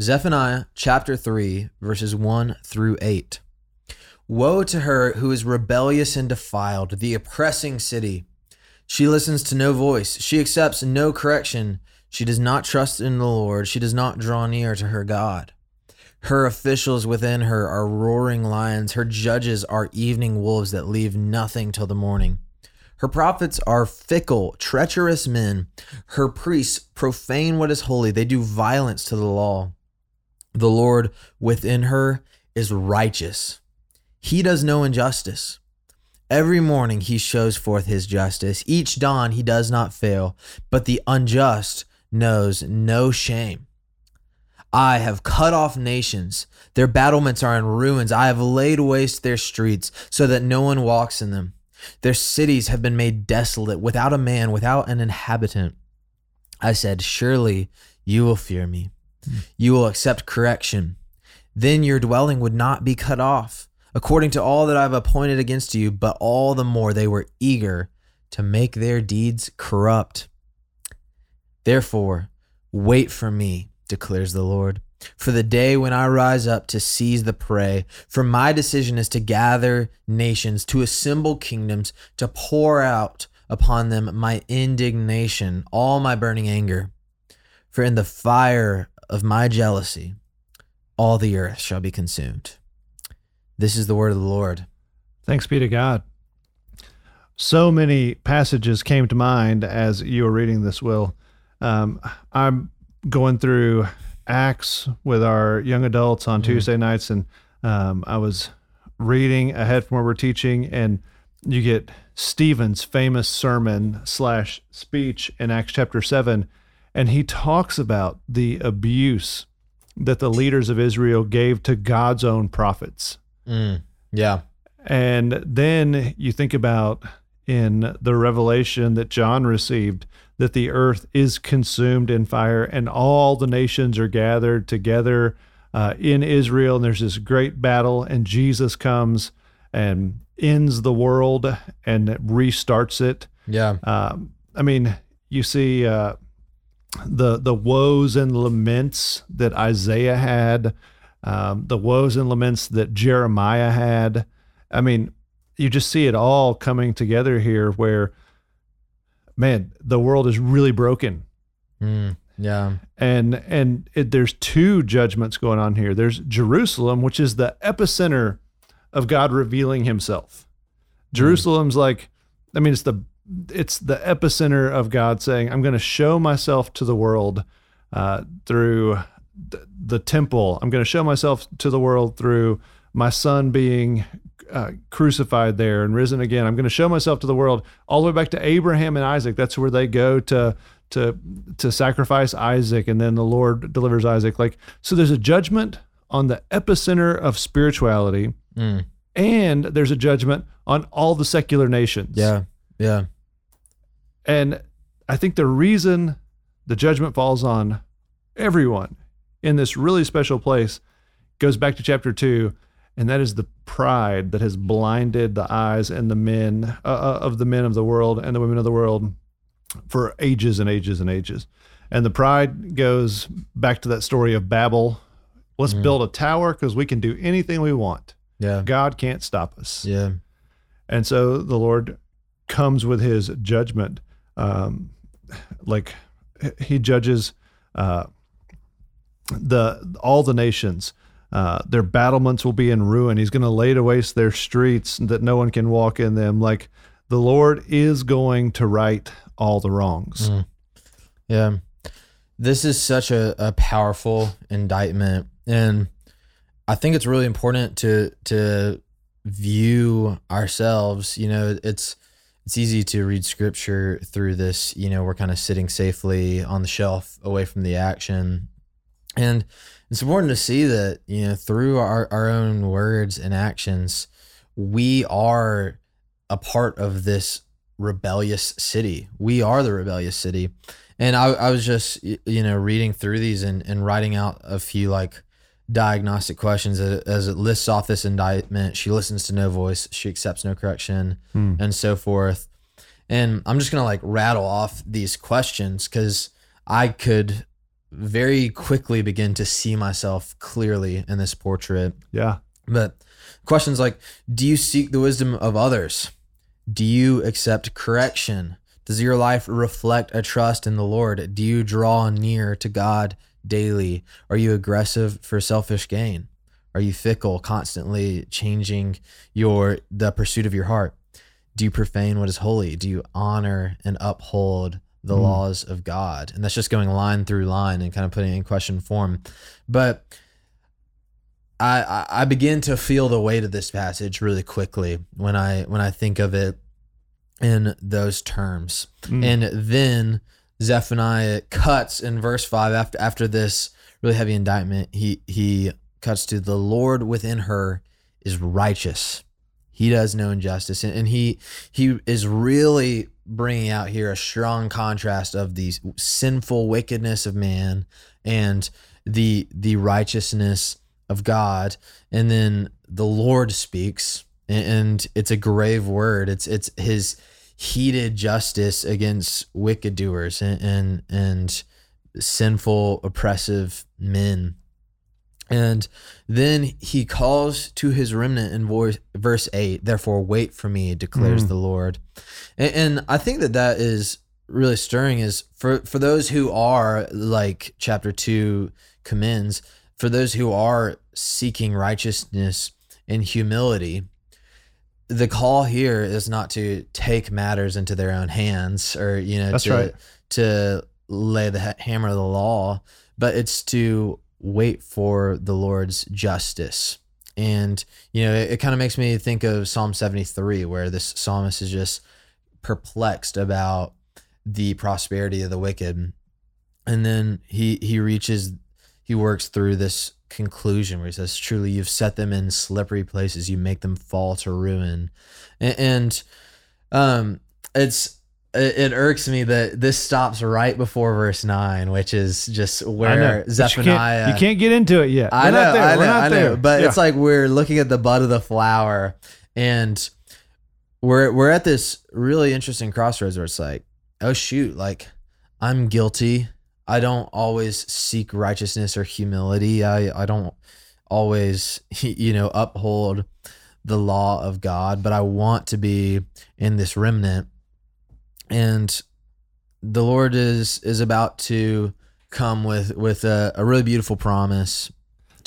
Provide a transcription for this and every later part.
Zephaniah chapter 3, verses 1 through 8. Woe to her who is rebellious and defiled, the oppressing city. She listens to no voice, she accepts no correction. She does not trust in the Lord, she does not draw near to her God. Her officials within her are roaring lions, her judges are evening wolves that leave nothing till the morning. Her prophets are fickle, treacherous men. Her priests profane what is holy. They do violence to the law. The Lord within her is righteous. He does no injustice. Every morning he shows forth his justice. Each dawn he does not fail, but the unjust knows no shame. I have cut off nations. Their battlements are in ruins. I have laid waste their streets so that no one walks in them. Their cities have been made desolate, without a man, without an inhabitant. I said, Surely you will fear me. You will accept correction. Then your dwelling would not be cut off, according to all that I have appointed against you, but all the more they were eager to make their deeds corrupt. Therefore, wait for me, declares the Lord, for the day when I rise up to seize the prey. For my decision is to gather nations, to assemble kingdoms, to pour out upon them my indignation, all my burning anger. For in the fire of my jealousy, all the earth shall be consumed. This is the word of the Lord. Thanks be to God. So many passages came to mind as you were reading this, Will. Um, I'm going through Acts with our young adults on mm-hmm. Tuesday nights, and um, I was reading ahead from where we're teaching, and you get Stephen's famous sermon slash speech in Acts chapter 7 and he talks about the abuse that the leaders of Israel gave to God's own prophets. Mm, yeah. And then you think about in the revelation that John received that the earth is consumed in fire and all the nations are gathered together uh, in Israel. And there's this great battle, and Jesus comes and ends the world and restarts it. Yeah. Um, I mean, you see, uh, the the woes and laments that Isaiah had, um, the woes and laments that Jeremiah had. I mean, you just see it all coming together here. Where, man, the world is really broken. Mm, yeah, and and it, there's two judgments going on here. There's Jerusalem, which is the epicenter of God revealing Himself. Mm. Jerusalem's like, I mean, it's the it's the epicenter of God saying, I'm going to show myself to the world uh, through the, the temple. I'm going to show myself to the world through my son being uh, crucified there and risen again. I'm going to show myself to the world all the way back to Abraham and Isaac. That's where they go to to to sacrifice Isaac, and then the Lord delivers Isaac. Like so, there's a judgment on the epicenter of spirituality, mm. and there's a judgment on all the secular nations. Yeah, yeah. And I think the reason the judgment falls on everyone in this really special place goes back to chapter two, and that is the pride that has blinded the eyes and the men uh, uh, of the men of the world and the women of the world for ages and ages and ages. And the pride goes back to that story of Babel. Let's mm. build a tower because we can do anything we want. Yeah. God can't stop us. Yeah. And so the Lord comes with his judgment um, like he judges uh, the all the nations. Uh, their battlements will be in ruin. He's going to lay to waste their streets that no one can walk in them. Like the Lord is going to right all the wrongs. Mm. Yeah. This is such a, a powerful indictment. And I think it's really important to to view ourselves. You know, it's it's easy to read scripture through this. You know, we're kind of sitting safely on the shelf away from the action. And it's important to see that, you know, through our, our own words and actions, we are a part of this rebellious city. We are the rebellious city. And I, I was just, you know, reading through these and, and writing out a few like diagnostic questions as it lists off this indictment. She listens to no voice, she accepts no correction, hmm. and so forth. And I'm just gonna like rattle off these questions because I could very quickly begin to see myself clearly in this portrait. Yeah. But questions like Do you seek the wisdom of others? Do you accept correction? Does your life reflect a trust in the Lord? Do you draw near to God daily? Are you aggressive for selfish gain? Are you fickle, constantly changing your the pursuit of your heart? Do you profane what is holy? Do you honor and uphold the Mm. laws of God? And that's just going line through line and kind of putting it in question form. But I, I I begin to feel the weight of this passage really quickly when I when I think of it in those terms. Mm. And then Zephaniah cuts in verse five after after this really heavy indictment. He he cuts to the Lord within her is righteous. He does no injustice, and, and he he is really bringing out here a strong contrast of the sinful wickedness of man and the the righteousness of God. And then the Lord speaks, and, and it's a grave word. It's it's his heated justice against wicked doers and and, and sinful oppressive men and then he calls to his remnant in voice, verse 8 therefore wait for me declares Mm. the lord and, and i think that that is really stirring is for for those who are like chapter 2 commends for those who are seeking righteousness and humility the call here is not to take matters into their own hands or you know That's to right. to lay the hammer of the law but it's to wait for the lord's justice and you know it, it kind of makes me think of psalm 73 where this psalmist is just perplexed about the prosperity of the wicked and then he he reaches he works through this conclusion where he says truly you've set them in slippery places you make them fall to ruin and, and um it's it, it irks me that this stops right before verse 9 which is just I know. where But you zephaniah can't, you can't get into it yet. I We're know, not there. I know, I know. there. But Yeah. it's like we're looking at the bud of the flower, and we're we're at this really interesting crossroads where it's like, oh shoot, like I'm guilty. I don't always seek righteousness or humility. I I don't always you know uphold the law of God, but I want to be in this remnant, and the Lord is is about to come with with a, a really beautiful promise.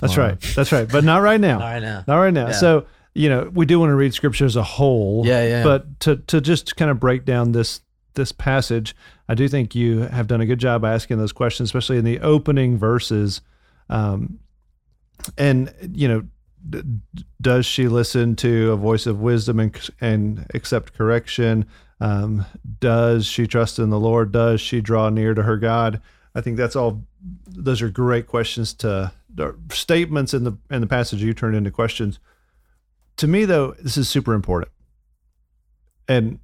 That's right. That's right. But not right now. All right now. Not right now. Yeah. So, you know, we do want to read scripture as a whole. Yeah, yeah. But to to just kind of break down this this passage, I do think you have done a good job asking those questions, especially in the opening verses. Um, and you know, d- does she listen to a voice of wisdom and and accept correction? Um, does she trust in the Lord? Does she draw near to her God? I think that's all. Those are great questions to statements in the in the passage you turned into questions. To me, though, this is super important, and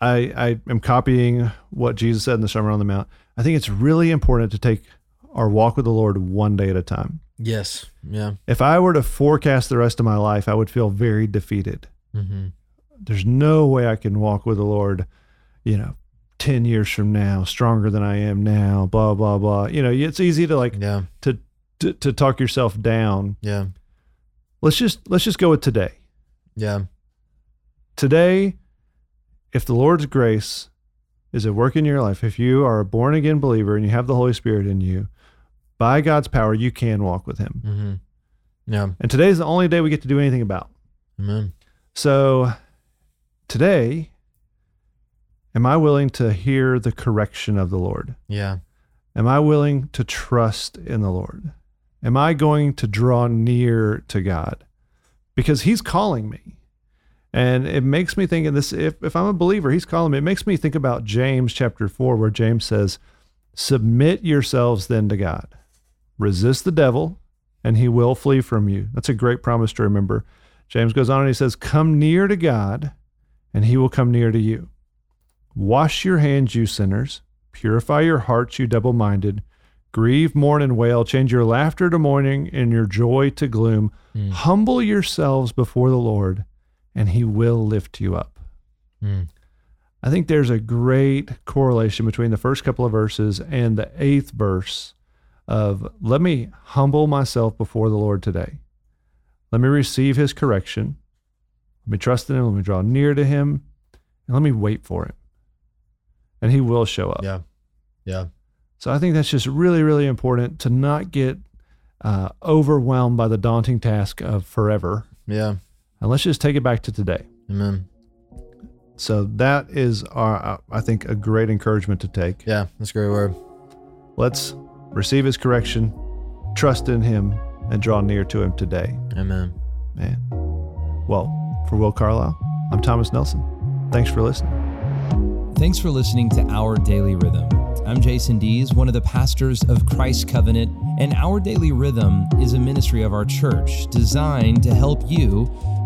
I I am copying what Jesus said in the Sermon on the Mount. I think it's really important to take our walk with the Lord one day at a time. Yes. Yeah. If I were to forecast the rest of my life, I would feel very defeated. Mm-hmm. There's no way I can walk with the Lord, you know, 10 years from now, stronger than I am now, blah, blah, blah. You know, it's easy to like Yeah. to, to, to talk yourself down. Yeah. Let's just, let's just go with today. Yeah. Today, if the Lord's grace is at work in your life, if you are a born again believer and you have the Holy Spirit in you, by God's power, you can walk with Him. Mm-hmm. Yeah. And today is the only day we get to do anything about. Amen. So today, am I willing to hear the correction of the Lord? Yeah. Am I willing to trust in the Lord? Am I going to draw near to God? Because He's calling me. And it makes me think of this if, if I'm a believer, He's calling me. It makes me think about James chapter 4, where James says, Submit yourselves then to God. Resist the devil, and he will flee from you. That's a great promise to remember. James goes on and he says, Come near to God, and he will come near to you. Wash your hands, you sinners. Purify your hearts, you double minded. Grieve, mourn, and wail. Change your laughter to mourning and your joy to gloom. Mm. Humble yourselves before the Lord, and he will lift you up. Mm. I think there's a great correlation between the first couple of verses and the eighth verse of let me humble myself before the Lord today. Let me receive his correction. Let me trust in him. Let me draw near to him. And let me wait for him. And he will show up. Yeah. Yeah. So I think that's just really, really important to not get uh, overwhelmed by the daunting task of forever. Yeah. And let's just take it back to today. Amen. So that is our, uh, I think, a great encouragement to take. Yeah. That's a great word. Let's receive his correction, trust in him, and draw near to him today. Amen. Man. Well, for Will Carlisle, I'm Thomas Nelson. Thanks for listening. Thanks for listening to Our Daily Rhythm. I'm Jason Dees, one of the pastors of Christ Covenant, and Our Daily Rhythm is a ministry of our church designed to help you